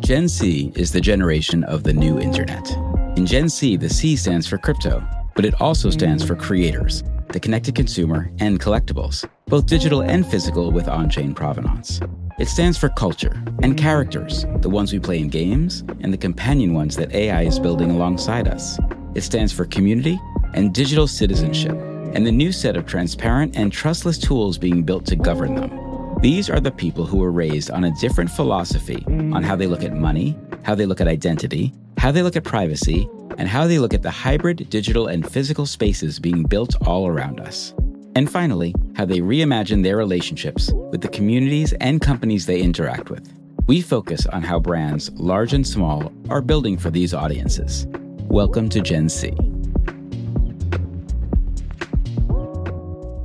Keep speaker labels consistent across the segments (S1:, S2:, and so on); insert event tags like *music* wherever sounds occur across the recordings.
S1: Gen C is the generation of the new internet. In Gen C, the C stands for crypto, but it also stands for creators, the connected consumer, and collectibles, both digital and physical with on chain provenance. It stands for culture and characters, the ones we play in games and the companion ones that AI is building alongside us. It stands for community and digital citizenship, and the new set of transparent and trustless tools being built to govern them. These are the people who were raised on a different philosophy on how they look at money, how they look at identity, how they look at privacy, and how they look at the hybrid digital and physical spaces being built all around us. And finally, how they reimagine their relationships with the communities and companies they interact with. We focus on how brands, large and small, are building for these audiences. Welcome to Gen C.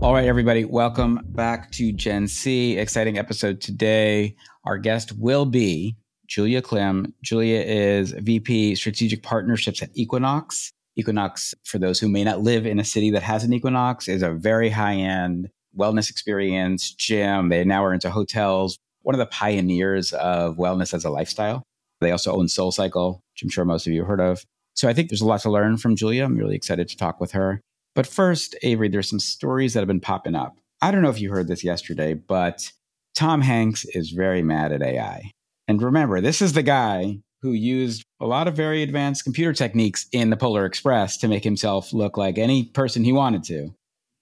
S1: All right, everybody, welcome back to Gen C. Exciting episode today. Our guest will be Julia Klim. Julia is VP Strategic Partnerships at Equinox. Equinox, for those who may not live in a city that has an Equinox, is a very high end wellness experience gym. They now are into hotels, one of the pioneers of wellness as a lifestyle. They also own Soul Cycle, which I'm sure most of you heard of. So I think there's a lot to learn from Julia. I'm really excited to talk with her. But first, Avery, there's some stories that have been popping up. I don't know if you heard this yesterday, but Tom Hanks is very mad at AI. And remember, this is the guy who used a lot of very advanced computer techniques in the Polar Express to make himself look like any person he wanted to.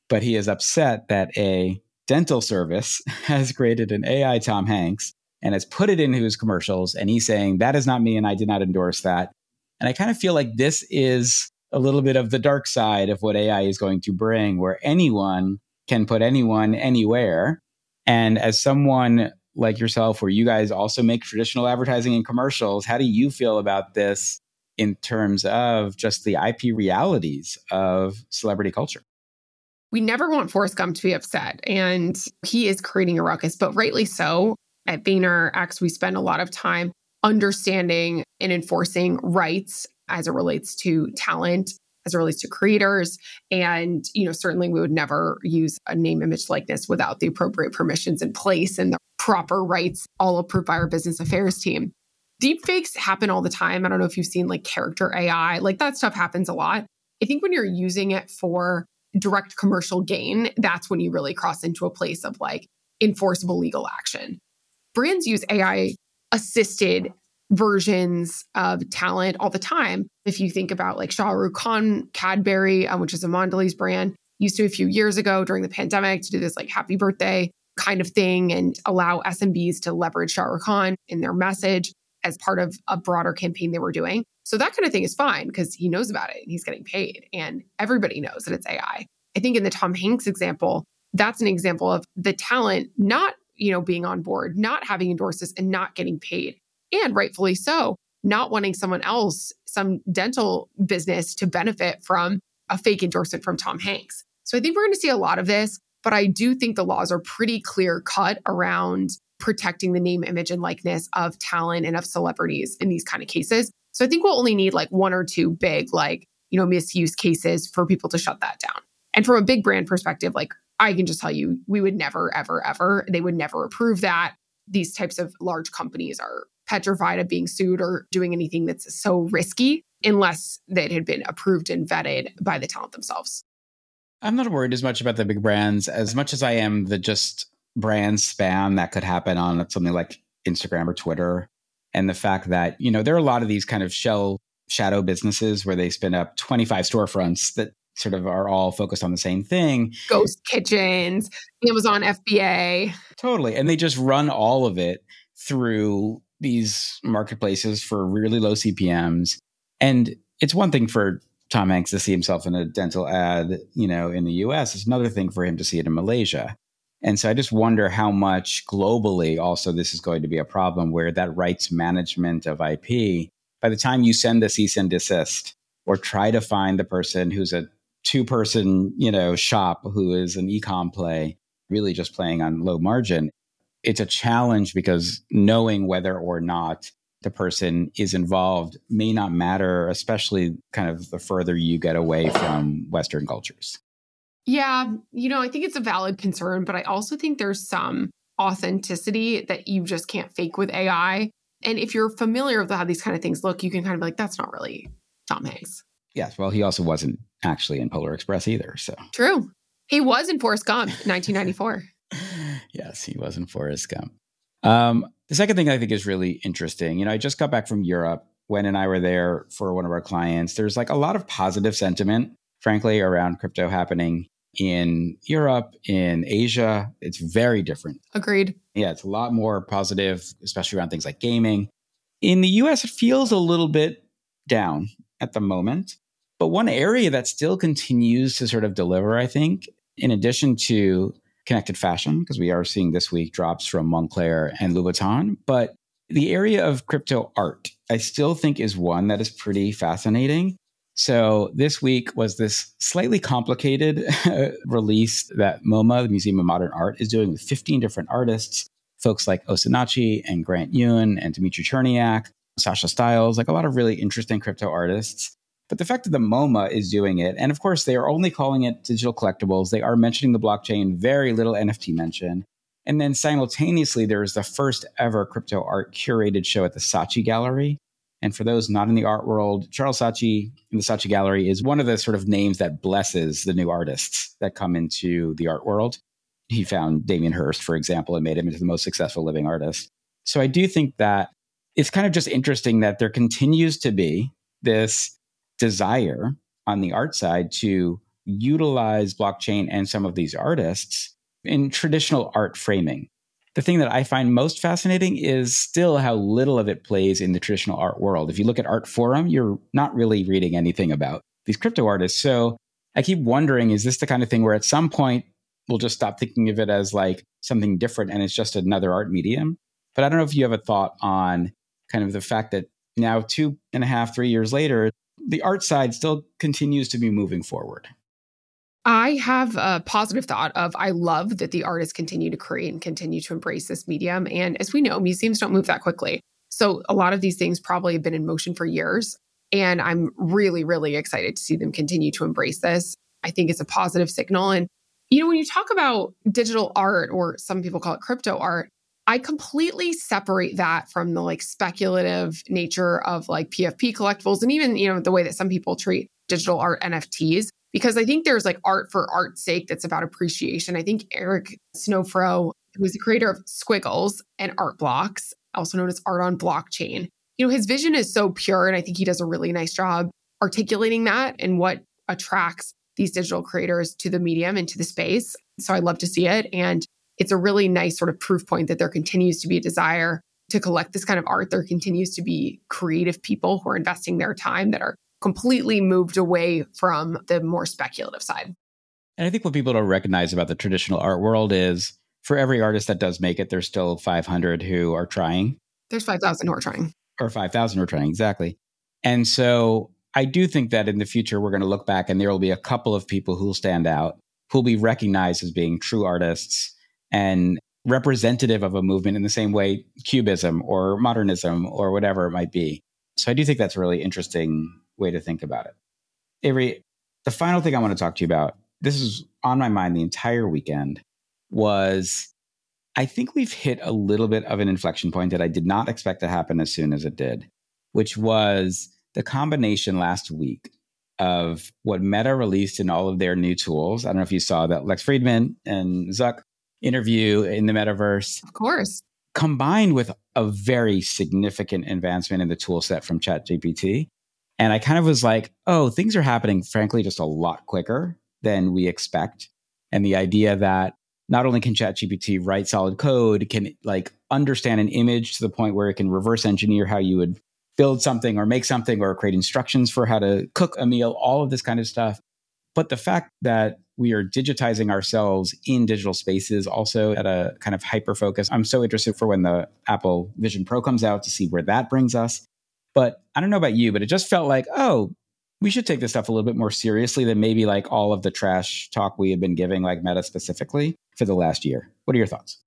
S1: But he is upset that a dental service *laughs* has created an AI Tom Hanks and has put it into his commercials. And he's saying, that is not me and I did not endorse that. And I kind of feel like this is a little bit of the dark side of what AI is going to bring, where anyone can put anyone anywhere. And as someone like yourself, where you guys also make traditional advertising and commercials, how do you feel about this in terms of just the IP realities of celebrity culture?
S2: We never want Forrest Gump to be upset, and he is creating a ruckus, but rightly so. At VaynerX, we spend a lot of time understanding and enforcing rights as it relates to talent as it relates to creators and you know certainly we would never use a name image likeness without the appropriate permissions in place and the proper rights all approved by our business affairs team. Deepfakes happen all the time. I don't know if you've seen like character ai like that stuff happens a lot. I think when you're using it for direct commercial gain that's when you really cross into a place of like enforceable legal action. Brands use ai assisted versions of talent all the time. If you think about like Shah Rukh Khan, Cadbury, um, which is a Mondelez brand, used to a few years ago during the pandemic to do this like happy birthday kind of thing and allow SMBs to leverage Shah Rukh Khan in their message as part of a broader campaign they were doing. So that kind of thing is fine because he knows about it and he's getting paid and everybody knows that it's AI. I think in the Tom Hanks example, that's an example of the talent not, you know, being on board, not having endorses and not getting paid and rightfully so, not wanting someone else, some dental business to benefit from a fake endorsement from Tom Hanks. So I think we're going to see a lot of this, but I do think the laws are pretty clear cut around protecting the name, image, and likeness of talent and of celebrities in these kind of cases. So I think we'll only need like one or two big, like, you know, misuse cases for people to shut that down. And from a big brand perspective, like I can just tell you, we would never, ever, ever, they would never approve that. These types of large companies are petrified of being sued or doing anything that's so risky unless that had been approved and vetted by the talent themselves.
S1: I'm not worried as much about the big brands as much as I am the just brand spam that could happen on something like Instagram or Twitter. And the fact that, you know, there are a lot of these kind of shell shadow businesses where they spin up 25 storefronts that sort of are all focused on the same thing.
S2: Ghost kitchens, Amazon FBA.
S1: Totally. And they just run all of it through these marketplaces for really low CPMs. And it's one thing for Tom Hanks to see himself in a dental ad, you know, in the US. It's another thing for him to see it in Malaysia. And so I just wonder how much globally also this is going to be a problem where that rights management of IP, by the time you send the cease and desist or try to find the person who's a two person, you know, shop who is an ecom play, really just playing on low margin, it's a challenge because knowing whether or not the person is involved may not matter, especially kind of the further you get away from Western cultures.
S2: Yeah, you know, I think it's a valid concern, but I also think there's some authenticity that you just can't fake with AI. And if you're familiar with how these kind of things look, you can kind of be like, that's not really Tom Hanks.
S1: Yes. Well, he also wasn't actually in Polar Express either. So
S2: true. He was in Forrest Gump, 1994. *laughs*
S1: yes, he was in Forrest Gump. Um, the second thing I think is really interesting, you know, I just got back from Europe. When and I were there for one of our clients. There's like a lot of positive sentiment, frankly, around crypto happening in Europe, in Asia. It's very different.
S2: Agreed.
S1: Yeah, it's a lot more positive, especially around things like gaming. In the US, it feels a little bit down at the moment. But one area that still continues to sort of deliver, I think, in addition to connected fashion, because we are seeing this week drops from Moncler and Louboutin, but the area of crypto art, I still think is one that is pretty fascinating. So this week was this slightly complicated *laughs* release that MoMA, the Museum of Modern Art, is doing with 15 different artists, folks like Osinachi and Grant Yun and Dmitri Cherniak, Sasha Stiles, like a lot of really interesting crypto artists. But the fact that the MoMA is doing it, and of course, they are only calling it digital collectibles, they are mentioning the blockchain, very little NFT mention. And then simultaneously, there is the first ever crypto art curated show at the Saatchi Gallery. And for those not in the art world, Charles Saatchi in the Saatchi Gallery is one of the sort of names that blesses the new artists that come into the art world. He found Damien Hirst, for example, and made him into the most successful living artist. So I do think that it's kind of just interesting that there continues to be this desire on the art side to utilize blockchain and some of these artists in traditional art framing. The thing that I find most fascinating is still how little of it plays in the traditional art world. If you look at Art Forum, you're not really reading anything about these crypto artists. So I keep wondering is this the kind of thing where at some point we'll just stop thinking of it as like something different and it's just another art medium? But I don't know if you have a thought on kind of the fact that now, two and a half, three years later, the art side still continues to be moving forward.
S2: I have a positive thought of I love that the artists continue to create and continue to embrace this medium. And as we know, museums don't move that quickly. So a lot of these things probably have been in motion for years. And I'm really, really excited to see them continue to embrace this. I think it's a positive signal. And, you know, when you talk about digital art, or some people call it crypto art, I completely separate that from the like speculative nature of like PFP collectibles and even, you know, the way that some people treat digital art NFTs because I think there's like art for art's sake that's about appreciation. I think Eric Snowfro, who is the creator of Squiggles and Art Blocks, also known as Art on Blockchain, you know, his vision is so pure and I think he does a really nice job articulating that and what attracts these digital creators to the medium and to the space. So I love to see it and it's a really nice sort of proof point that there continues to be a desire to collect this kind of art. There continues to be creative people who are investing their time that are completely moved away from the more speculative side.
S1: And I think what people don't recognize about the traditional art world is for every artist that does make it, there's still 500 who are trying.
S2: There's 5,000 who are trying.
S1: Or 5,000 who are trying, exactly. And so I do think that in the future, we're going to look back and there will be a couple of people who will stand out, who will be recognized as being true artists and representative of a movement in the same way cubism or modernism or whatever it might be. So I do think that's a really interesting way to think about it. Avery, the final thing I want to talk to you about, this is on my mind the entire weekend, was I think we've hit a little bit of an inflection point that I did not expect to happen as soon as it did, which was the combination last week of what Meta released in all of their new tools. I don't know if you saw that Lex Fridman and Zuck interview in the metaverse.
S2: Of course.
S1: Combined with a very significant advancement in the tool set from ChatGPT. And I kind of was like, oh, things are happening, frankly, just a lot quicker than we expect. And the idea that not only can ChatGPT write solid code, can like understand an image to the point where it can reverse engineer how you would build something or make something or create instructions for how to cook a meal, all of this kind of stuff. But the fact that we are digitizing ourselves in digital spaces also at a kind of hyper focus. I'm so interested for when the Apple Vision Pro comes out to see where that brings us. But I don't know about you, but it just felt like, oh, we should take this stuff a little bit more seriously than maybe like all of the trash talk we have been giving, like Meta specifically, for the last year. What are your thoughts?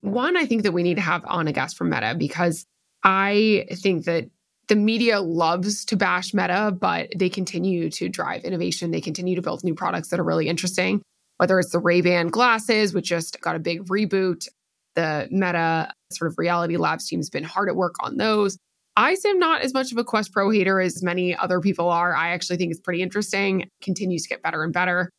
S2: One, I think that we need to have on a guest from Meta because I think that the media loves to bash Meta, but they continue to drive innovation. They continue to build new products that are really interesting, whether it's the Ray-Ban glasses, which just got a big reboot. The Meta sort of reality labs team has been hard at work on those. I am not as much of a Quest Pro hater as many other people are. I actually think it's pretty interesting, continues to get better and better.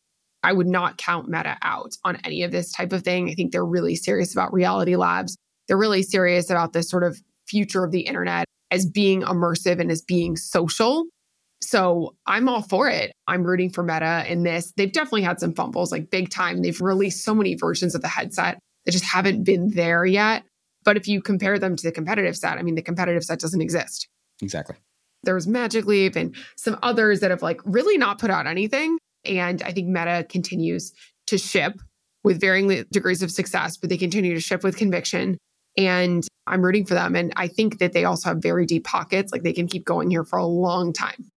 S2: I would not count Meta out on any of this type of thing. I think they're really serious about reality labs. They're really serious about this sort of future of the internet as being immersive and as being social. So I'm all for it. I'm rooting for Meta in this. They've definitely had some fumbles, like big time. They've released so many versions of the headset that just haven't been there yet. But if you compare them to the competitive set, I mean, the competitive set doesn't exist.
S1: Exactly.
S2: There's Magic Leap and some others that have like really not put out anything. And I think Meta continues to ship with varying degrees of success, but they continue to ship with conviction. And I'm rooting for them. And I think that they also have very deep pockets. Like they can keep going here for a long time.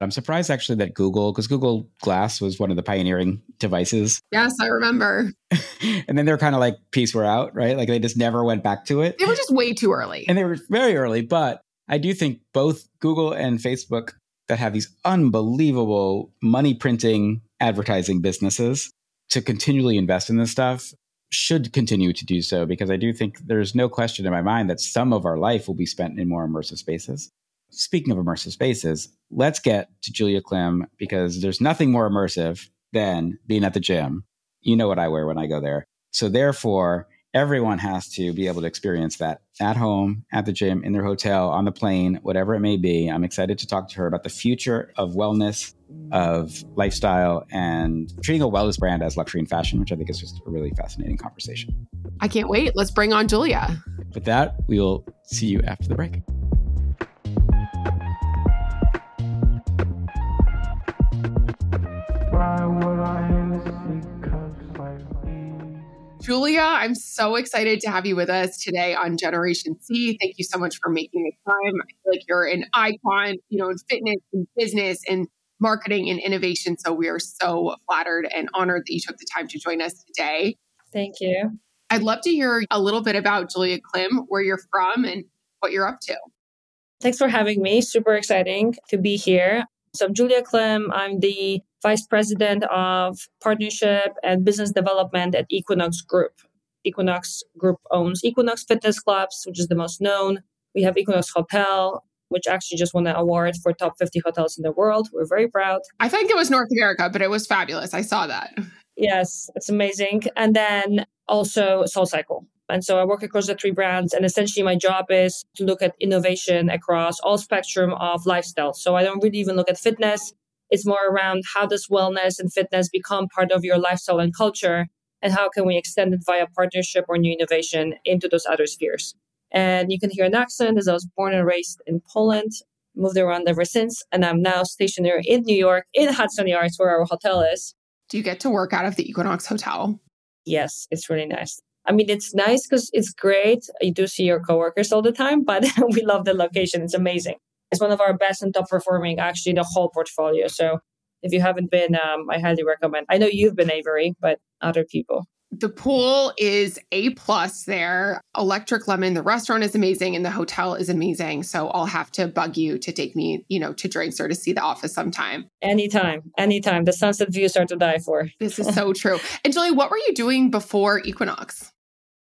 S1: I'm surprised actually that Google, because Google Glass was one of the pioneering devices.
S2: Yes, I remember. *laughs*
S1: and then they're kind of like, peace, we're out, right? Like they just never went back to it.
S2: They were just way too early.
S1: And they were very early. But I do think both Google and Facebook that have these unbelievable money printing advertising businesses to continually invest in this stuff should continue to do so because I do think there's no question in my mind that some of our life will be spent in more immersive spaces. Speaking of immersive spaces, let's get to Julia Klim because there's nothing more immersive than being at the gym. You know what I wear when I go there. So, therefore, everyone has to be able to experience that at home, at the gym, in their hotel, on the plane, whatever it may be. I'm excited to talk to her about the future of wellness, of lifestyle, and treating a wellness brand as luxury and fashion, which I think is just a really fascinating conversation.
S2: I can't wait. Let's bring on Julia.
S1: With that, we will see you after the break.
S2: Julia, I'm so excited to have you with us today on Generation C. Thank you so much for making the time. I feel like you're an icon, you know, in fitness and business and marketing and innovation. So we are so flattered and honored that you took the time to join us today.
S3: Thank you.
S2: I'd love to hear a little bit about Julia Klim, where you're from and what you're up to.
S3: Thanks for having me. Super exciting to be here. So I'm Julia Klim. I'm the Vice President of Partnership and Business Development at Equinox Group. Equinox Group owns Equinox Fitness Clubs, which is the most known. We have Equinox Hotel, which actually just won an award for top 50 hotels in the world. We're very proud.
S2: I think it was North America, but it was fabulous. I saw that.
S3: Yes, it's amazing. And then also SoulCycle, and so I work across the three brands. And essentially, my job is to look at innovation across all spectrum of lifestyle. So I don't really even look at fitness. It's more around how does wellness and fitness become part of your lifestyle and culture? And how can we extend it via partnership or new innovation into those other spheres? And you can hear an accent as I was born and raised in Poland, moved around ever since. And I'm now stationary in New York, in Hudson Yards, where our hotel is.
S2: Do you get to work out of the Equinox Hotel?
S3: Yes, it's really nice. I mean, it's nice because it's great. You do see your coworkers all the time, *laughs* but *laughs* we love the location. It's amazing. It's one of our best and top performing, actually, the whole portfolio. So if you haven't been, um, I highly recommend. I know you've been Avery, but other people.
S2: The pool is A plus there. Electric Lemon, the restaurant is amazing and the hotel is amazing. So I'll have to bug you to take me, you know, to drinks or to see the office sometime.
S3: Anytime, anytime. The sunset views are to die for.
S2: This is so *laughs* true. And Julie, what were you doing before Equinox?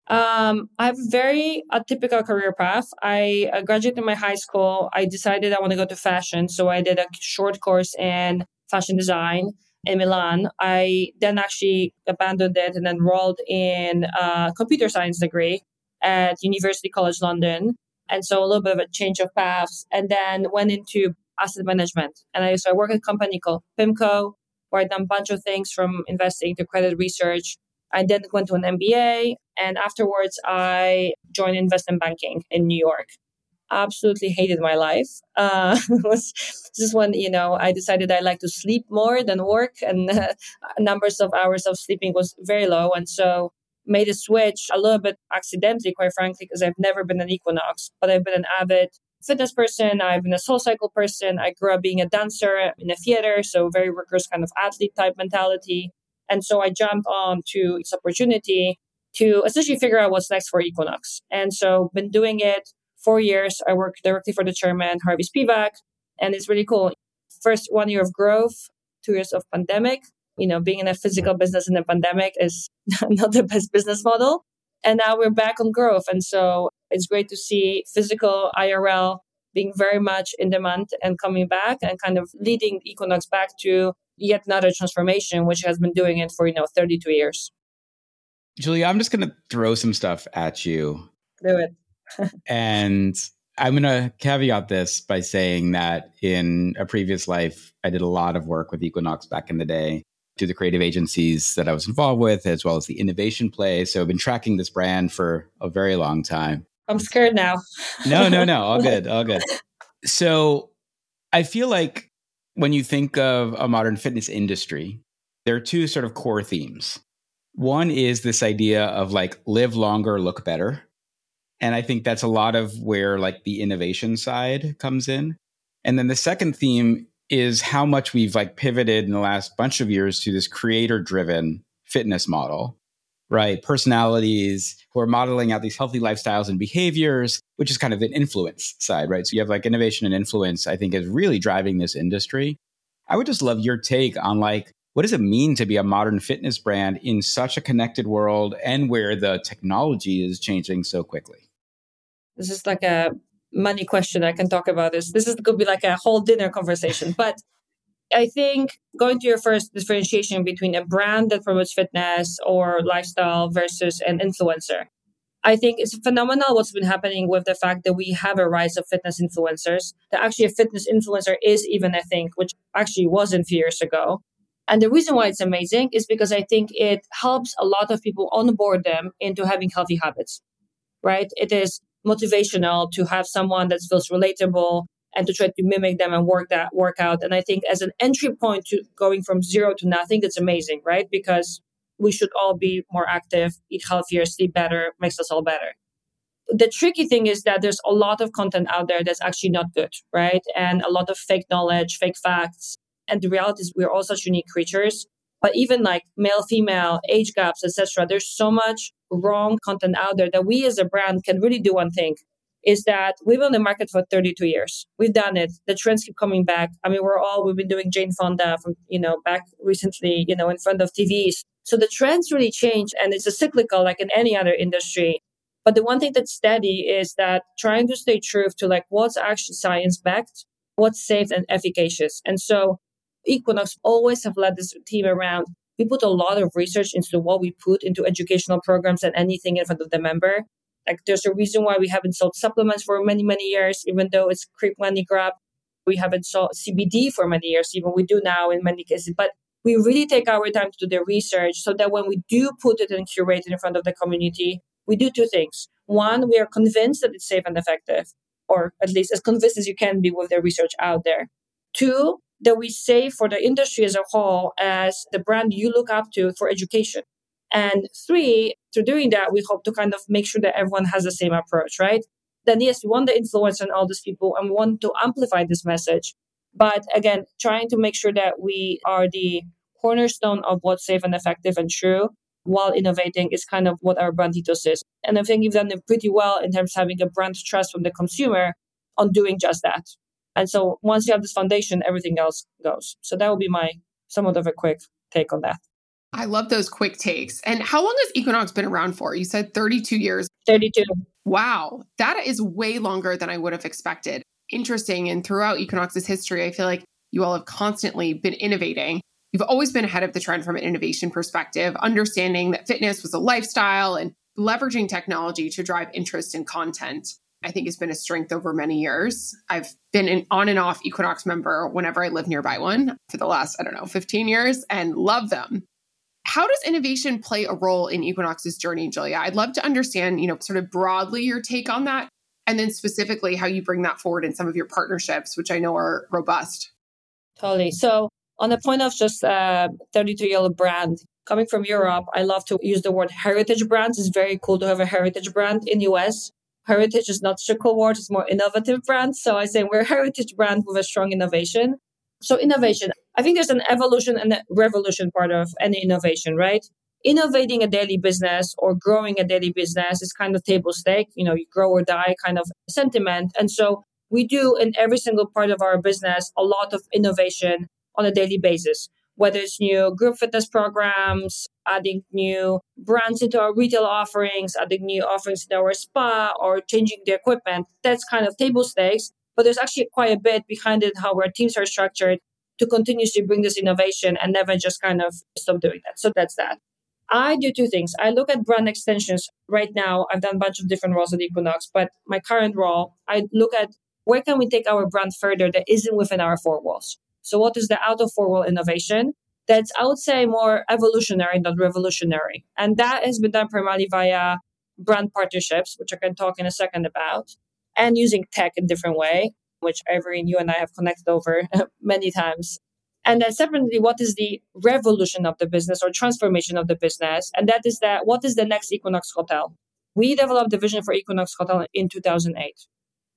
S3: Um, I have a very atypical career path. I uh, graduated my high school. I decided I want to go to fashion. So I did a short course in fashion design in Milan. I then actually abandoned it and enrolled in a computer science degree at University College London. And so a little bit of a change of paths and then went into asset management. And I, so I work at a company called PIMCO where I've done a bunch of things from investing to credit research I then went to an MBA, and afterwards I joined investment banking in New York. Absolutely hated my life. Uh, *laughs* was just when you know I decided I like to sleep more than work, and uh, numbers of hours of sleeping was very low, and so made a switch a little bit accidentally, quite frankly, because I've never been an Equinox, but I've been an avid fitness person. I've been a SoulCycle person. I grew up being a dancer in a theater, so very rigorous kind of athlete type mentality. And so I jumped on to this opportunity to essentially figure out what's next for Equinox. And so been doing it four years. I work directly for the chairman, Harvey Spivak, and it's really cool. First one year of growth, two years of pandemic. You know, being in a physical business in a pandemic is *laughs* not the best business model. And now we're back on growth. And so it's great to see physical IRL being very much in demand and coming back and kind of leading Equinox back to yet another transformation, which has been doing it for, you know, 32 years.
S1: Julia, I'm just going to throw some stuff at you.
S3: Do it.
S1: And I'm going to caveat this by saying that in a previous life, I did a lot of work with Equinox back in the day through the creative agencies that I was involved with, as well as the innovation play. So I've been tracking this brand for a very long time.
S3: I'm scared now.
S1: no, no, no. *laughs* All good. All good. So I feel like when you think of a modern fitness industry, there are two sort of core themes. One is this idea of like live longer, look better. And I think that's a lot of where like the innovation side comes in. And then the second theme is how much we've like pivoted in the last bunch of years to this creator driven fitness model, right? Personalities who are modeling out these healthy lifestyles and behaviors, which is kind of an influence side, right? So you have like innovation and influence, I think is really driving this industry. I would just love your take on like, what does it mean to be a modern fitness brand in such a connected world and where the technology is changing so quickly?
S3: This is like a money question. I can talk about this. This is going to be like a whole dinner conversation. *laughs* But I think going to your first differentiation between a brand that promotes fitness or lifestyle versus an influencer. I think it's phenomenal what's been happening with the fact that we have a rise of fitness influencers. That actually a fitness influencer is even a thing, which actually wasn't a few years ago. And the reason why it's amazing is because I think it helps a lot of people onboard them into having healthy habits, right? It is motivational to have someone that feels relatable and to try to mimic them and work that work out. And I think as an entry point to going from zero to nothing, that's amazing, right? Because we should all be more active, eat healthier, sleep better, makes us all better. The tricky thing is that there's a lot of content out there that's actually not good, right? And a lot of fake knowledge, fake facts. And the reality is we're all such unique creatures. But even like male, female, age gaps, etc., there's so much wrong content out there that we as a brand can really do one thing is that we've been on the market for 32 years. We've done it. The trends keep coming back. I mean, we're all, we've been doing Jane Fonda from, you know, back recently, you know, in front of TVs. So the trends really change and it's a cyclical like in any other industry. But the one thing that's steady is that trying to stay true to like what's actually science backed, what's safe and efficacious. And so Equinox always have led this team around we put a lot of research into what we put into educational programs and anything in front of the member. Like there's a reason why we haven't sold supplements for many, many years, even though it's quick money grab. We haven't sold CBD for many years, even we do now in many cases. But we really take our time to do the research so that when we do put it and curate it in front of the community, we do two things. One, we are convinced that it's safe and effective, or at least as convinced as you can be with the research out there. Two, that we say for the industry as a whole as the brand you look up to for education. And three, through doing that, we hope to kind of make sure that everyone has the same approach, right? Then yes, we want the influence on all these people and we want to amplify this message. But again, trying to make sure that we are the cornerstone of what's safe and effective and true while innovating is kind of what our brand ethos is. And I think you've done it pretty well in terms of having a brand trust from the consumer on doing just that. And so once you have this foundation, everything else goes. So that would be my somewhat of a quick take on that.
S2: I love those quick takes. And how long has Equinox been around for? You said 32 years.
S3: 32.
S2: Wow. That is way longer than I would have expected. Interesting. And throughout Equinox's history, I feel like you all have constantly been innovating. You've always been ahead of the trend from an innovation perspective, understanding that fitness was a lifestyle and leveraging technology to drive interest in content. I think has been a strength over many years. I've been an on and off Equinox member whenever I live nearby one for the last, I don't know, 15 years and love them. How does innovation play a role in Equinox's journey, Julia? I'd love to understand, you know, sort of broadly your take on that and then specifically how you bring that forward in some of your partnerships, which I know are robust.
S3: Totally. So, on the point of just uh, a 32 year old brand, coming from Europe, I love to use the word heritage brands. It's very cool to have a heritage brand in the US heritage is not cool word, it's more innovative brand. So I say we're a heritage brand with a strong innovation. So innovation, I think there's an evolution and a revolution part of any innovation, right? Innovating a daily business or growing a daily business is kind of table stake, you know, you grow or die kind of sentiment. And so we do in every single part of our business a lot of innovation on a daily basis. Whether it's new group fitness programs, adding new brands into our retail offerings, adding new offerings in our spa, or changing the equipment. That's kind of table stakes. But there's actually quite a bit behind it, how our teams are structured to continuously bring this innovation and never just kind of stop doing that. So that's that. I do two things. I look at brand extensions right now. I've done a bunch of different roles at Equinox, but my current role, I look at where can we take our brand further that isn't within our four walls. So what is the out of four wall innovation? That's I would say more evolutionary than revolutionary, and that has been done primarily via brand partnerships, which I can talk in a second about, and using tech in different way, which Irene, you and I have connected over *laughs* many times. And then separately, what is the revolution of the business or transformation of the business? And that is that what is the next Equinox Hotel? We developed the vision for Equinox Hotel in 2008.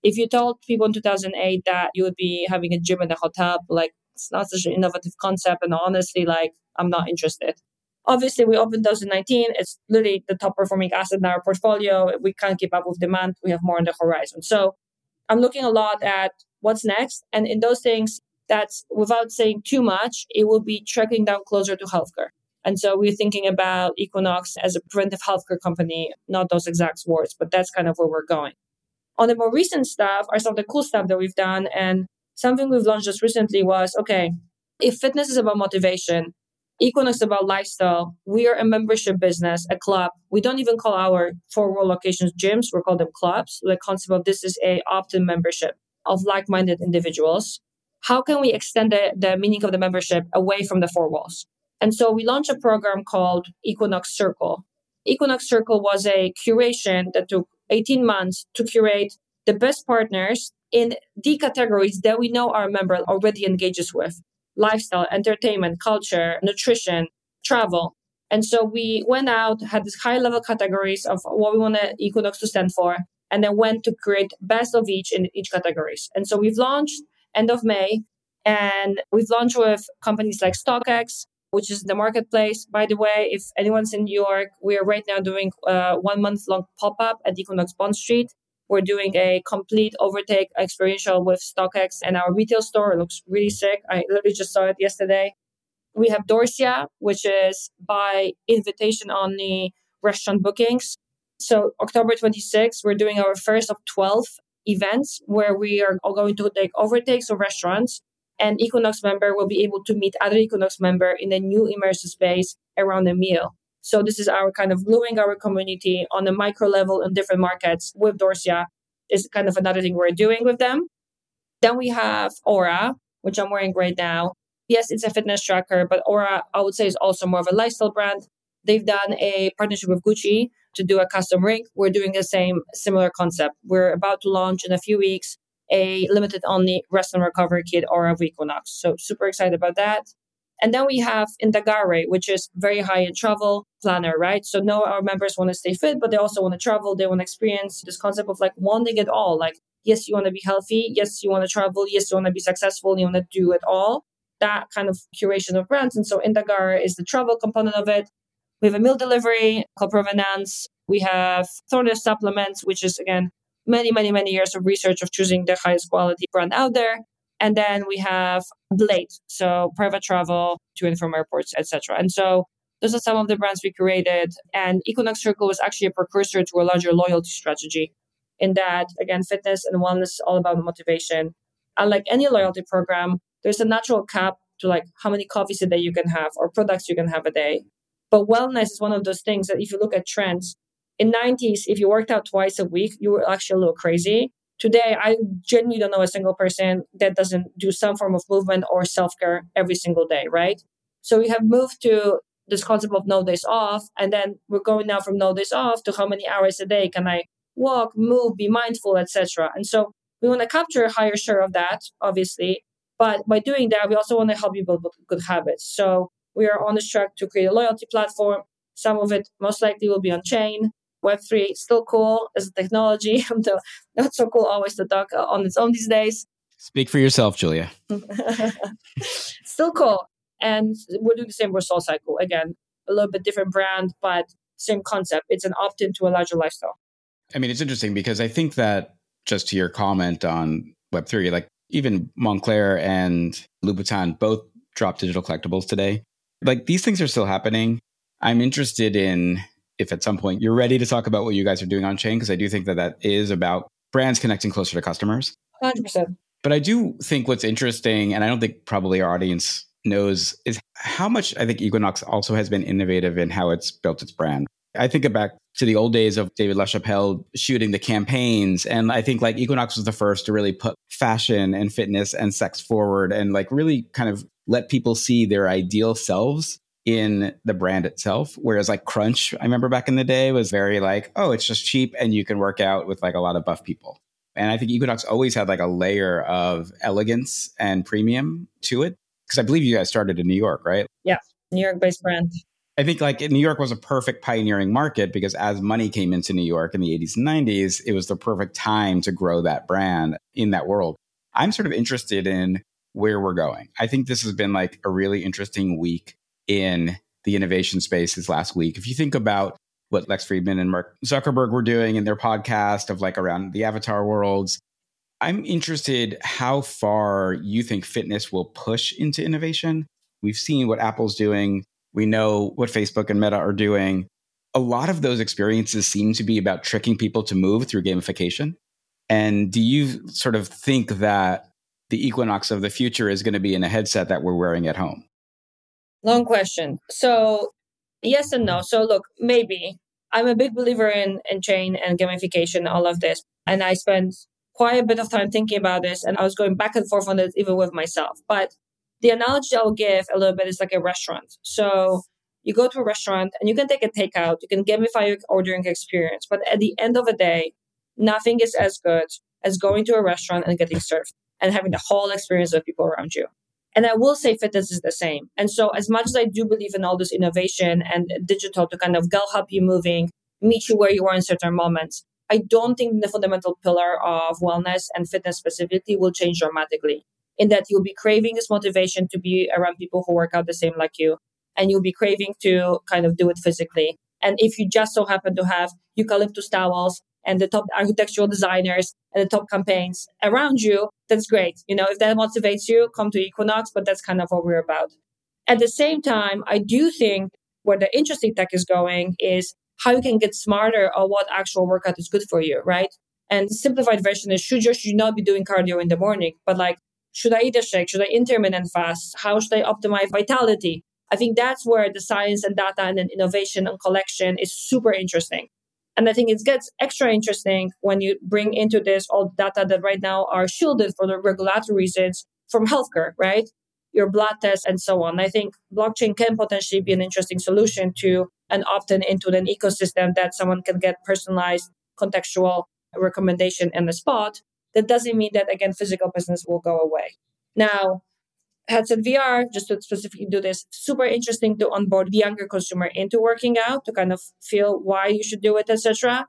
S3: If you told people in 2008 that you would be having a gym in a hotel, like it's not such an innovative concept, and honestly, like I'm not interested. Obviously, we opened 2019. It's literally the top performing asset in our portfolio. We can't keep up with demand. We have more on the horizon. So I'm looking a lot at what's next. And in those things, that's without saying too much, it will be tracking down closer to healthcare. And so we're thinking about Equinox as a preventive healthcare company, not those exact words, but that's kind of where we're going. On the more recent stuff are some of the cool stuff that we've done. And something we've launched just recently was okay, if fitness is about motivation, Equinox is about lifestyle. We are a membership business, a club. We don't even call our four wall locations gyms. We call them clubs. The concept of this is a opt-in membership of like-minded individuals. How can we extend the, the meaning of the membership away from the four walls? And so we launched a program called Equinox Circle. Equinox Circle was a curation that took 18 months to curate the best partners in the categories that we know our member already engages with lifestyle, entertainment, culture, nutrition, travel. And so we went out, had these high level categories of what we want Equinox to stand for, and then went to create best of each in each categories. And so we've launched end of May, and we've launched with companies like StockX, which is the marketplace. By the way, if anyone's in New York, we are right now doing a one month long pop up at Equinox Bond Street. We're doing a complete overtake experiential with StockX and our retail store. It looks really sick. I literally just saw it yesterday. We have Dorsia, which is by invitation only restaurant bookings. So October 26th, we're doing our first of 12 events where we are going to take overtakes of restaurants and Equinox member will be able to meet other Equinox member in a new immersive space around a meal. So this is our kind of gluing our community on a micro level in different markets with Dorsia is kind of another thing we're doing with them. Then we have Oura, which I'm wearing right now. Yes, it's a fitness tracker, but Oura, I would say, is also more of a lifestyle brand. They've done a partnership with Gucci to do a custom ring. We're doing the same similar concept. We're about to launch in a few weeks a limited only rest and recovery kit Oura Equinox. So super excited about that. And then we have Indagare, which is very high in travel planner, right? So no, our members want to stay fit, but they also want to travel. They want to experience this concept of like wanting it all. Like, yes, you want to be healthy. Yes, you want to travel. Yes, you want to be successful. You want to do it all. That kind of curation of brands. And so Indagare is the travel component of it. We have a meal delivery called Provenance. We have Thornless supplements, which is again many, many, many years of research of choosing the highest quality brand out there. And then we have Blade, so private travel to and from airports, etc. And so those are some of the brands we created. And Equinox Circle was actually a precursor to a larger loyalty strategy. In that, again, fitness and wellness is all about motivation. Unlike any loyalty program, there's a natural cap to like how many coffees a day you can have or products you can have a day. But wellness is one of those things that if you look at trends, in 90s, if you worked out twice a week, you were actually a little crazy. Today, I genuinely don't know a single person that doesn't do some form of movement or self care every single day, right? So we have moved to this concept of no days off. And then we're going now from no days off to how many hours a day can I walk, move, be mindful, etc. And so we want to capture a higher share of that, obviously. But by doing that, we also want to help you build good habits. So we are on this track to create a loyalty platform. Some of it most likely will be on chain. Web3 still cool as a technology, *laughs* not so cool always to talk on its own these days.
S1: Speak for yourself, Julia. *laughs*
S3: still cool. And we're doing the same with SoulCycle. Again, a little bit different brand, but same concept. It's an opt in to a larger lifestyle.
S1: I mean, it's interesting because I think that just to your comment on Web3, like even Moncler and Louboutin both drop digital collectibles today. Like these things are still happening. I'm interested in if at some point you're ready to talk about what you guys are doing on chain, because I do think that that is about brands connecting closer to customers.
S3: 100%.
S1: But I do think what's interesting, and I don't think probably our audience knows, is how much I think Equinox also has been innovative in how it's built its brand. I think back to the old days of David LaChapelle shooting the campaigns. And I think like Equinox was the first to really put fashion and fitness and sex forward and like really kind of let people see their ideal selves in the brand itself. Whereas like Crunch, I remember back in the day was very like, oh, it's just cheap and you can work out with like a lot of buff people. And I think Equinox always had like a layer of elegance and premium to it. Because I believe you guys started in New York, right?
S3: Yeah, New York based brand.
S1: I think like New York was a perfect pioneering market because as money came into New York in the 80s and 90s, it was the perfect time to grow that brand in that world. I'm sort of interested in where we're going. I think this has been like a really interesting week in the innovation spaces last week. If you think about what Lex Fridman and Mark Zuckerberg were doing in their podcast of like around the avatar worlds, I'm interested how far you think fitness will push into innovation. We've seen what Apple's doing. We know what Facebook and Meta are doing. A lot of those experiences seem to be about tricking people to move through gamification. And do you sort of think that the equinox of the future is going to be in a headset that we're wearing at home?
S3: Long question. So, yes and no. So, look, maybe I'm a big believer in, in chain and gamification, all of this. And I spent quite a bit of time thinking about this and I was going back and forth on it even with myself. But the analogy I'll give a little bit is like a restaurant. So you go to a restaurant and you can take a takeout, you can gamify your ordering experience. But at the end of the day, nothing is as good as going to a restaurant and getting served and having the whole experience of people around you. And I will say fitness is the same. And so, as much as I do believe in all this innovation and digital to kind of go help you moving, meet you where you are in certain moments, I don't think the fundamental pillar of wellness and fitness specifically will change dramatically. In that you'll be craving this motivation to be around people who work out the same like you, and you'll be craving to kind of do it physically. And if you just so happen to have eucalyptus towels and the top architectural designers and the top campaigns around you, that's great. You know, if that motivates you, come to Equinox, but that's kind of what we're about. At the same time, I do think where the interesting tech is going is how you can get smarter on what actual workout is good for you, right? And the simplified version is should you should you not be doing cardio in the morning, but like, should I eat a shake? Should I intermittent fast? How should I optimize vitality? I think that's where the science and data and then innovation and collection is super interesting. And I think it gets extra interesting when you bring into this all the data that right now are shielded for the regulatory reasons from healthcare, right? Your blood tests and so on. I think blockchain can potentially be an interesting solution to an opt-in into an ecosystem that someone can get personalized contextual recommendation in the spot. That doesn't mean that again physical business will go away. Now, headset VR, just to specifically do this, super interesting to onboard the younger consumer into working out to kind of feel why you should do it, etc.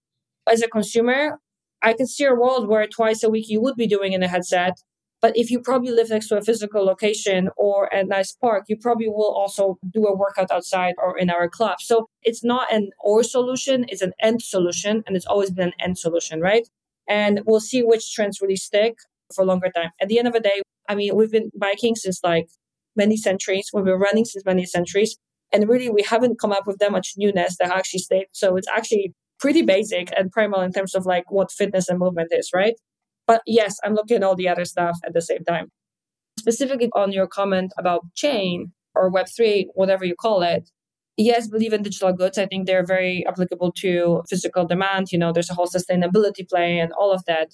S3: As a consumer, I can see a world where twice a week you would be doing in a headset. But if you probably live next to a physical location or a nice park, you probably will also do a workout outside or in our club. So it's not an or solution, it's an end solution. And it's always been an end solution, right? And we'll see which trends really stick for a longer time. At the end of the day, I mean, we've been biking since like many centuries. We've been running since many centuries. And really, we haven't come up with that much newness that actually stayed. So it's actually pretty basic and primal in terms of like what fitness and movement is, right? But yes, I'm looking at all the other stuff at the same time. Specifically on your comment about chain or Web3, whatever you call it, yes, believe in digital goods. I think they're very applicable to physical demand. You know, there's a whole sustainability play and all of that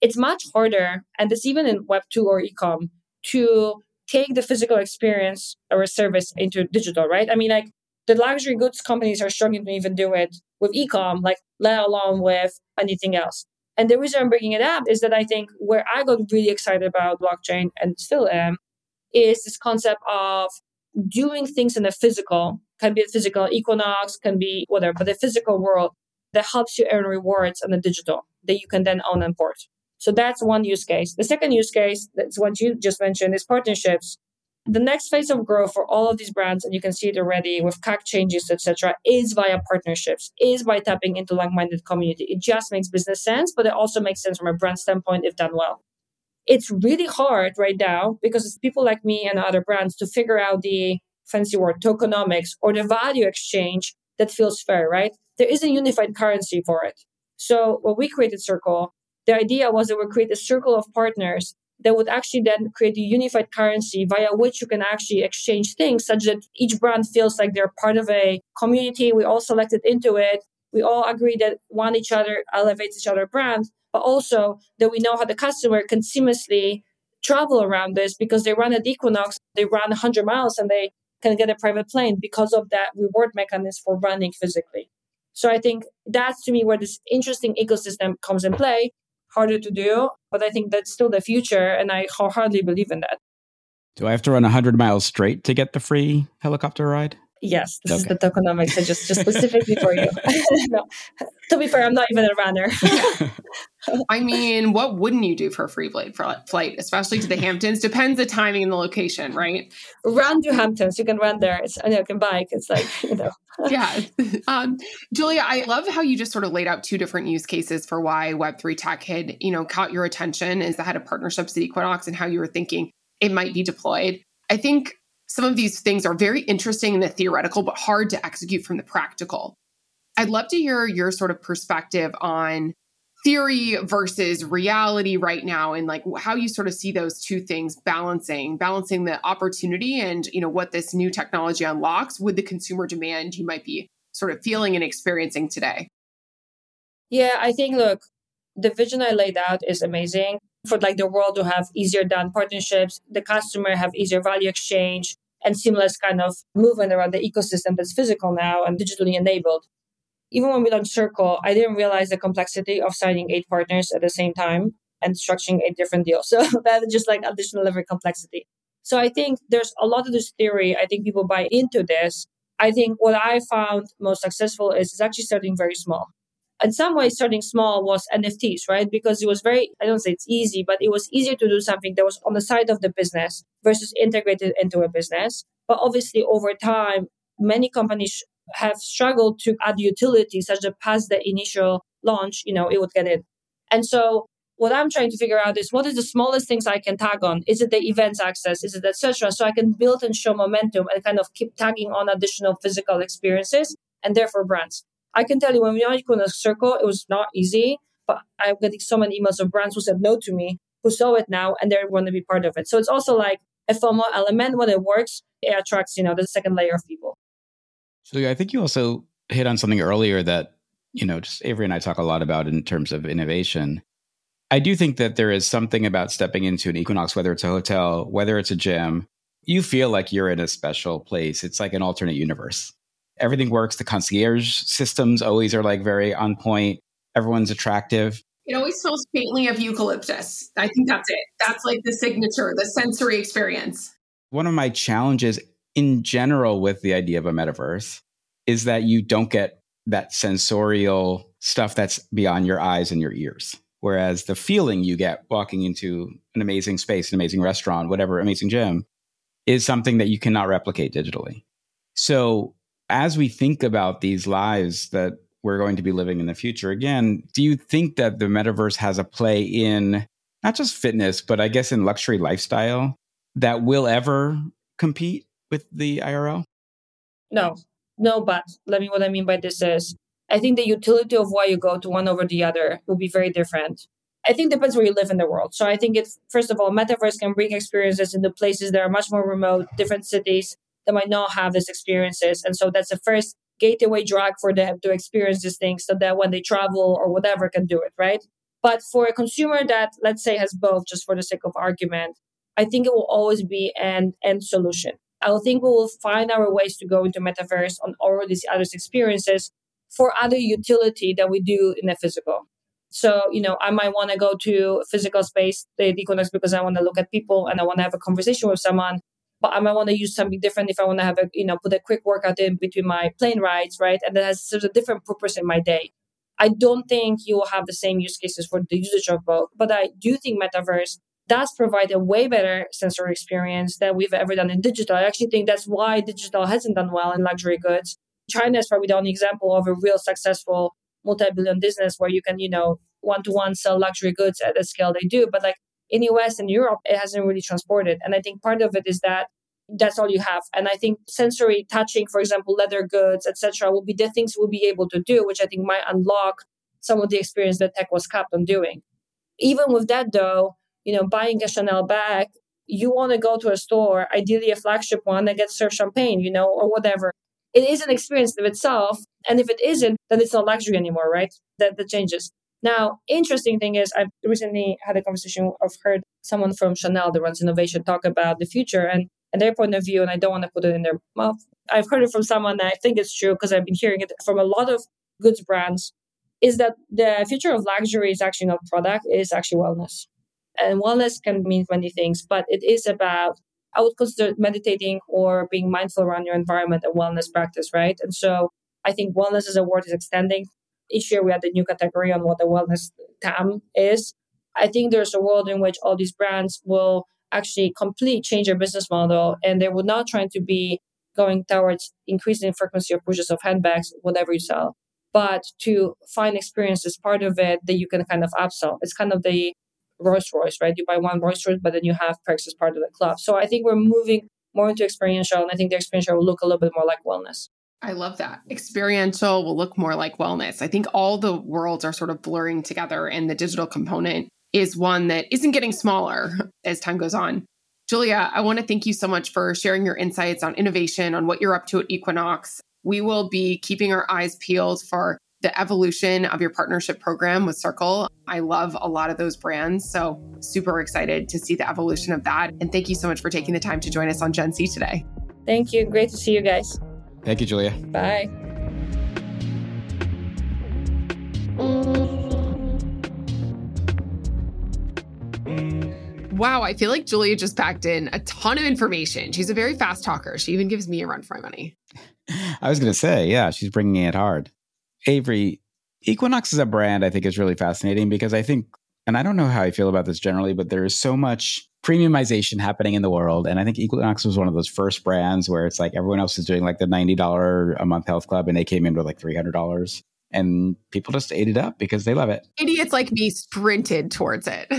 S3: it's much harder, and it's even in Web2 or ecom, to take the physical experience or a service into digital, right? I mean, like the luxury goods companies are struggling to even do it with ecom, like let alone with anything else. And the reason I'm bringing it up is that I think where I got really excited about blockchain and still am is this concept of doing things in the physical, can be a physical equinox, can be whatever, but the physical world that helps you earn rewards on the digital that you can then own and port. So that's one use case. The second use case, that's what you just mentioned, is partnerships. The next phase of growth for all of these brands, and you can see it already with CAC changes, etc., is via partnerships, is by tapping into like-minded community. It just makes business sense, but it also makes sense from a brand standpoint if done well. it's really hard right now because it's people like me and other brands to figure out the fancy word tokenomics or the value exchange that feels fair, right? There is a unified currency for it. So what we created Circle, the idea was that we create a circle of partners that would actually then create a unified currency via which you can actually exchange things such that each brand feels like they're part of a community. We all selected into it. We all agree that one each other elevates each other brand, but also that we know how the customer can seamlessly travel around this because they run at Equinox, they run 100 miles and they can get a private plane because of that reward mechanism for running physically. So I think that's to me where this interesting ecosystem comes in play. Harder to do, but I think that's still the future, and I wholeheartedly believe in that.
S1: Do I have to run 100 miles straight to get the free helicopter ride?
S3: Yes, this okay. is the tokenomics, just, just specifically for you. *laughs* no, to be fair, I'm not even a runner. *laughs*
S2: I mean, what wouldn't you do for a free flight, flight, especially to the Hamptons? Depends the timing and the location, right?
S3: Run to Hamptons. You can run there. It's you, know, you can bike. It's like *laughs* you know.
S2: yeah, um, Julia, I love how you just sort of laid out two different use cases for why Web three tech had you know caught your attention as the head of partnerships at Equinox and how you were thinking it might be deployed. I think some of these things are very interesting in the theoretical, but hard to execute from the practical. I'd love to hear your sort of perspective on theory versus reality right now and like how you sort of see those two things balancing balancing the opportunity and you know what this new technology unlocks with the consumer demand you might be sort of feeling and experiencing today
S3: yeah i think look the vision i laid out is amazing for like the world to have easier done partnerships, the customer have easier value exchange and seamless kind of movement around the ecosystem that's physical now and digitally enabled. Even when we launched Circle, I didn't realize the complexity of signing eight partners at the same time and structuring eight different deals. *laughs* So that is just like additional level complexity. So I think there's a lot of this theory. I think people buy into this. I think what I found most successful is, is actually starting very small in some ways starting small was nfts right because it was very i don't say it's easy but it was easier to do something that was on the side of the business versus integrated into a business but obviously over time many companies have struggled to add utility such that past the initial launch you know it would get in and so what i'm trying to figure out is what is the smallest things i can tag on is it the events access is it etc so i can build and show momentum and kind of keep tagging on additional physical experiences and therefore brands I can tell you when we launched Equinox Circle, it was not easy, but I'm getting so many emails of brands who said no to me, who saw it now, and they're going to be part of it. So it's also like a FOMO element. When it works, it attracts, you know, the second layer of people.
S1: So I think you also hit on something earlier that, you know, just Avery and I talk a lot about in terms of innovation. I do think that there is something about stepping into an Equinox, whether it's a hotel, whether it's a gym, you feel like you're in a special place. It's like an alternate universe everything works. The concierge systems always are like very on point. Everyone's attractive.
S2: It always smells faintly of eucalyptus. I think that's it. That's like the signature, the sensory experience.
S1: One of my challenges in general with the idea of a metaverse is that you don't get that sensorial stuff that's beyond your eyes and your ears. Whereas the feeling you get walking into an amazing space, an amazing restaurant, whatever, amazing gym, is something that you cannot replicate digitally. So as we think about these lives that we're going to be living in the future, again, do you think that the metaverse has a play in not just fitness, but I guess in luxury lifestyle that will ever compete with the IRL?
S3: No, no, but let me what I mean by this is I think the utility of why you go to one over the other will be very different. I think depends where you live in the world. So I think it's first of all, metaverse can bring experiences into places that are much more remote, different cities, that might not have these experiences. And so that's the first gateway drug for them to experience these things so that when they travel or whatever can do it, right? But for a consumer that, let's say, has both, just for the sake of argument, I think it will always be an end solution. I think we will find our ways to go into metaverse on all these other experiences for other utility that we do in the physical. So, you know, I might want to go to physical space, the Equinox, because I want to look at people and I want to have a conversation with someone but I might want to use something different if I want to have a, you know, put a quick workout in between my plane rides, right? And that has sort of a different purpose in my day. I don't think you will have the same use cases for the usage of both, but I do think metaverse does provide a way better sensory experience than we've ever done in digital. I actually think that's why digital hasn't done well in luxury goods. China is probably the only example of a real successful multi-billion business where you can, you know, one-to-one sell luxury goods at the scale they do. But like in the US and Europe, it hasn't really transported. And I think part of it is that that's all you have. And I think sensory touching, for example, leather goods, etc., will be the things we'll be able to do, which I think might unlock some of the experience that tech was capped on doing. Even with that, though, you know, buying a Chanel bag, you want to go to a store, ideally a flagship one that gets served champagne, you know, or whatever. It is an experience of itself. And if it isn't, then it's not luxury anymore, right? That, that changes. Now, interesting thing is, I've recently had a conversation. I've heard someone from Chanel that runs innovation talk about the future and, and their point of view, and I don't want to put it in their mouth. I've heard it from someone, I think it's true because I've been hearing it from a lot of goods brands, is that the future of luxury is actually not product, it is actually wellness. And wellness can mean many things, but it is about, I would consider meditating or being mindful around your environment a wellness practice, right? And so I think wellness as a word is extending each year we had a new category on what the wellness TAM is. I think there's a world in which all these brands will actually completely change their business model and they will not try to be going towards increasing frequency of pushes of handbags, whatever you sell, but to find experiences part of it that you can kind of upsell. It's kind of the Rolls Royce, right? You buy one Rolls Royce, but then you have perks as part of the club. So I think we're moving more into experiential, and I think the experiential will look a little bit more like wellness.
S2: I love that. Experiential will look more like wellness. I think all the worlds are sort of blurring together, and the digital component is one that isn't getting smaller as time goes on. Julia, I want to thank you so much for sharing your insights on innovation, on what you're up to at Equinox. We will be keeping our eyes peeled for the evolution of your partnership program with Circle. I love a lot of those brands. So, super excited to see the evolution of that. And thank you so much for taking the time to join us on Gen C today.
S3: Thank you. Great to see you guys.
S1: Thank you, Julia.
S3: Bye.
S2: Wow, I feel like Julia just packed in a ton of information. She's a very fast talker. She even gives me a run for my money. *laughs*
S1: I was going to say, yeah, she's bringing it hard. Avery, Equinox is a brand I think is really fascinating because I think, and I don't know how I feel about this generally, but there is so much premiumization happening in the world. And I think Equinox was one of those first brands where it's like everyone else is doing like the $90 a month health club and they came in with like $300 and people just ate it up because they love it.
S2: Idiots like me sprinted towards it.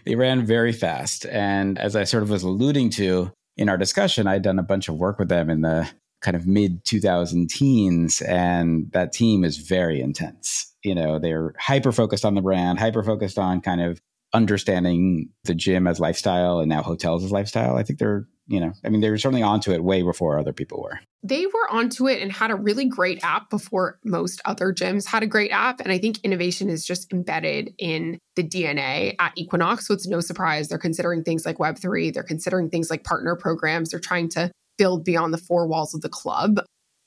S2: *laughs*
S1: they ran very fast. And as I sort of was alluding to in our discussion, I'd done a bunch of work with them in the kind of mid 2000 teens and that team is very intense you know they're hyper focused on the brand hyper focused on kind of understanding the gym as lifestyle and now hotels as lifestyle. I think they're, you know, I mean, they were certainly onto it way before other people were.
S2: They were onto it and had a really great app before most other gyms had a great app. And I think innovation is just embedded in the DNA at Equinox. So it's no surprise they're considering things like Web3, they're considering things like partner programs, they're trying to build beyond the four walls of the club.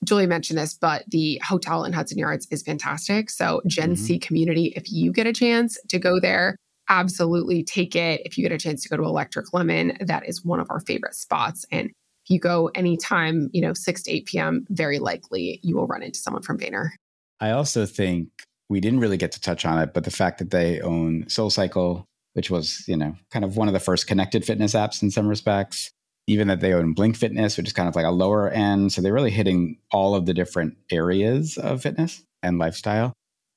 S2: Julie mentioned this, but the hotel in Hudson Yards is fantastic. So, Gen mm-hmm. C community, if you get a chance to go there, absolutely take it. If you get a chance to go to Electric Lemon, that is one of our favorite spots. And if you go anytime, you know, 6 to 8 p.m., very likely you will run into someone from Vayner.
S1: I also think we didn't really get to touch on it, but the fact that they own SoulCycle, which was, you know, kind of one of the first connected fitness apps in some respects, even that they own Blink Fitness, which is kind of like a lower end. So they're really hitting all of the different areas of fitness and lifestyle.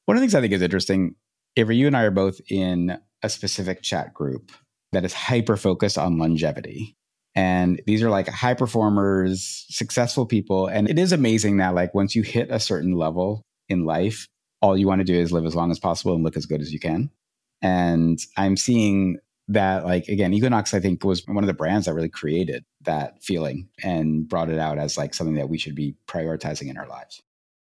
S1: One of the things I think is interesting, Avery, you and I are both in a specific chat group that is hyper focused on longevity. And these are like high performers, successful people. And it is amazing that, like, once you hit a certain level in life, all you want to do is live as long as possible and look as good as you can. And I'm seeing that, like, again, Equinox, I think, was one of the brands that really created that feeling and brought it out as like something that we should be prioritizing in our lives.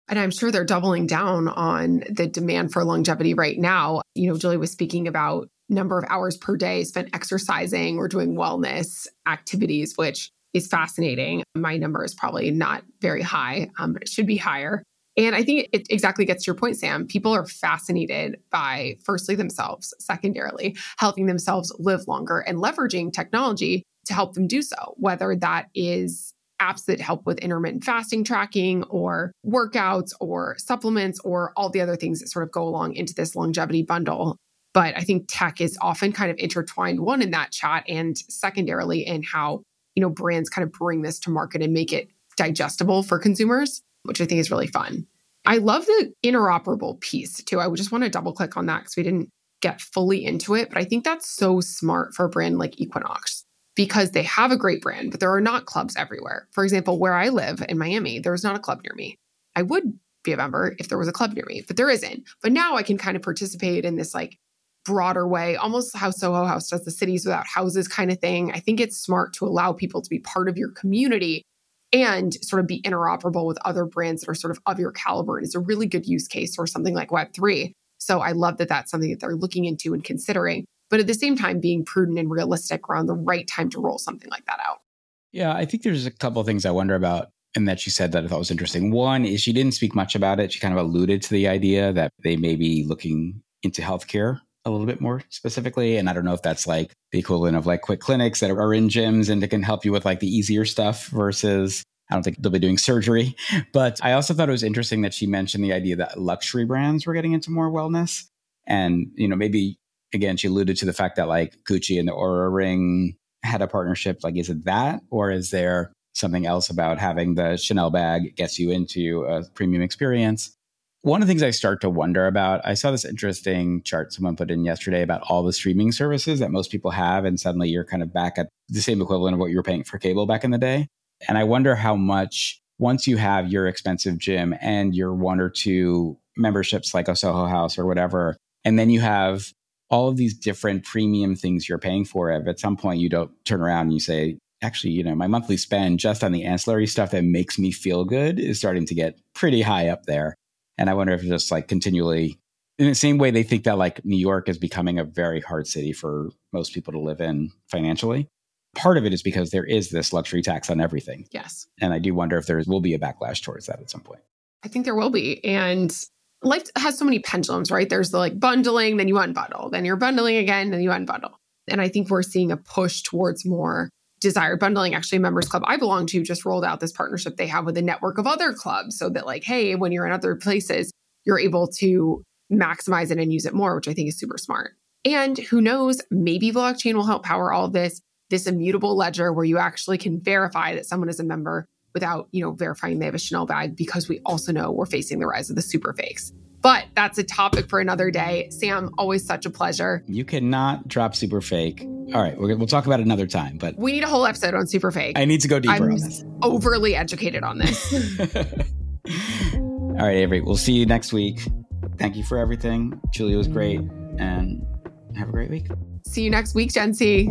S2: And I'm sure they're doubling down on the demand for longevity right now. You know, Julie was speaking about number of hours per day spent exercising or doing wellness activities, which is fascinating. My number is probably not very high, um, but it should be higher. And I think it exactly gets to your point, Sam. People are fascinated by, firstly, themselves, secondarily, helping themselves live longer and leveraging technology to help them do so, whether that is apps that help with intermittent fasting tracking or workouts or supplements or all the other things that sort of go along into this longevity bundle. But I think tech is often kind of intertwined, one in that chat, and secondarily in how, you know, brands kind of bring this to market and make it digestible for consumers, which I think is really fun. I love the interoperable piece too. I just want to double click on that because we didn't get fully into it. But I think that's so smart for a brand like Equinox because they have a great brand, but there are not clubs everywhere. For example, where I live in Miami, there's not a club near me. I would be a member if there was a club near me, but there isn't. But now I can kind of participate in this like broader way, almost how Soho House does the cities without houses kind of thing. I think it's smart to allow people to be part of your community and sort of be interoperable with other brands that are sort of of your caliber. And it's a really good use case for something like Web3. So I love that that's something that they're looking into and considering, but at the same time, being prudent and realistic around the right time to roll something like that out.
S1: Yeah, I think there's a couple things I wonder about and that she said that I thought was interesting. One is she didn't speak much about it. She kind of alluded to the idea that they may be looking into healthcare a little bit more specifically. And I don't know if that's like the equivalent of like quick clinics that are in gyms and that can help you with like the easier stuff versus I don't think they'll be doing surgery. *laughs* But I also thought it was interesting that she mentioned the idea that luxury brands were getting into more wellness. And, you know, maybe again, she alluded to the fact that like Gucci and the Oura Ring had a partnership. Like, is it that? Or is there something else about having the Chanel bag gets you into a premium experience? One of the things I start to wonder about, I saw this interesting chart someone put in yesterday about all the streaming services that most people have. And suddenly you're kind of back at the same equivalent of what you were paying for cable back in the day. And I wonder how much, once you have your expensive gym and your one or two memberships like a Soho House or whatever, and then you have all of these different premium things you're paying for, if at some point you don't turn around and you say, actually, you know, my monthly spend just on the ancillary stuff that makes me feel good is starting to get pretty high up there. And I wonder if it's just like continually, in the same way they think that like New York is becoming a very hard city for most people to live in financially. Part of it is because there is this luxury tax on everything.
S2: Yes.
S1: And I do wonder if there will be a backlash towards that at some point.
S2: I think there will be. And life has so many pendulums, right? There's the like bundling, then you unbundle, then you're bundling again, then you unbundle. And I think we're seeing a push towards more desired bundling. Actually, members club I belong to just rolled out this partnership they have with a network of other clubs so that, like, hey, when you're in other places, you're able to maximize it and use it more, which I think is super smart. And who knows, maybe blockchain will help power all of this, this immutable ledger where you actually can verify that someone is a member without, you know, verifying they have a Chanel bag because we also know we're facing the rise of the super fakes. But that's a topic for another day. Sam, always such a pleasure.
S1: You cannot drop super fake. All right, we'll talk about it another time. But
S2: we need a whole episode on super fake.
S1: I need to go deeper
S2: I'm
S1: on this.
S2: Overly educated on this. *laughs*
S1: All right, Avery. We'll see you next week. Thank you for everything. Julia was great, and have a great week.
S2: See you next week, Gen C.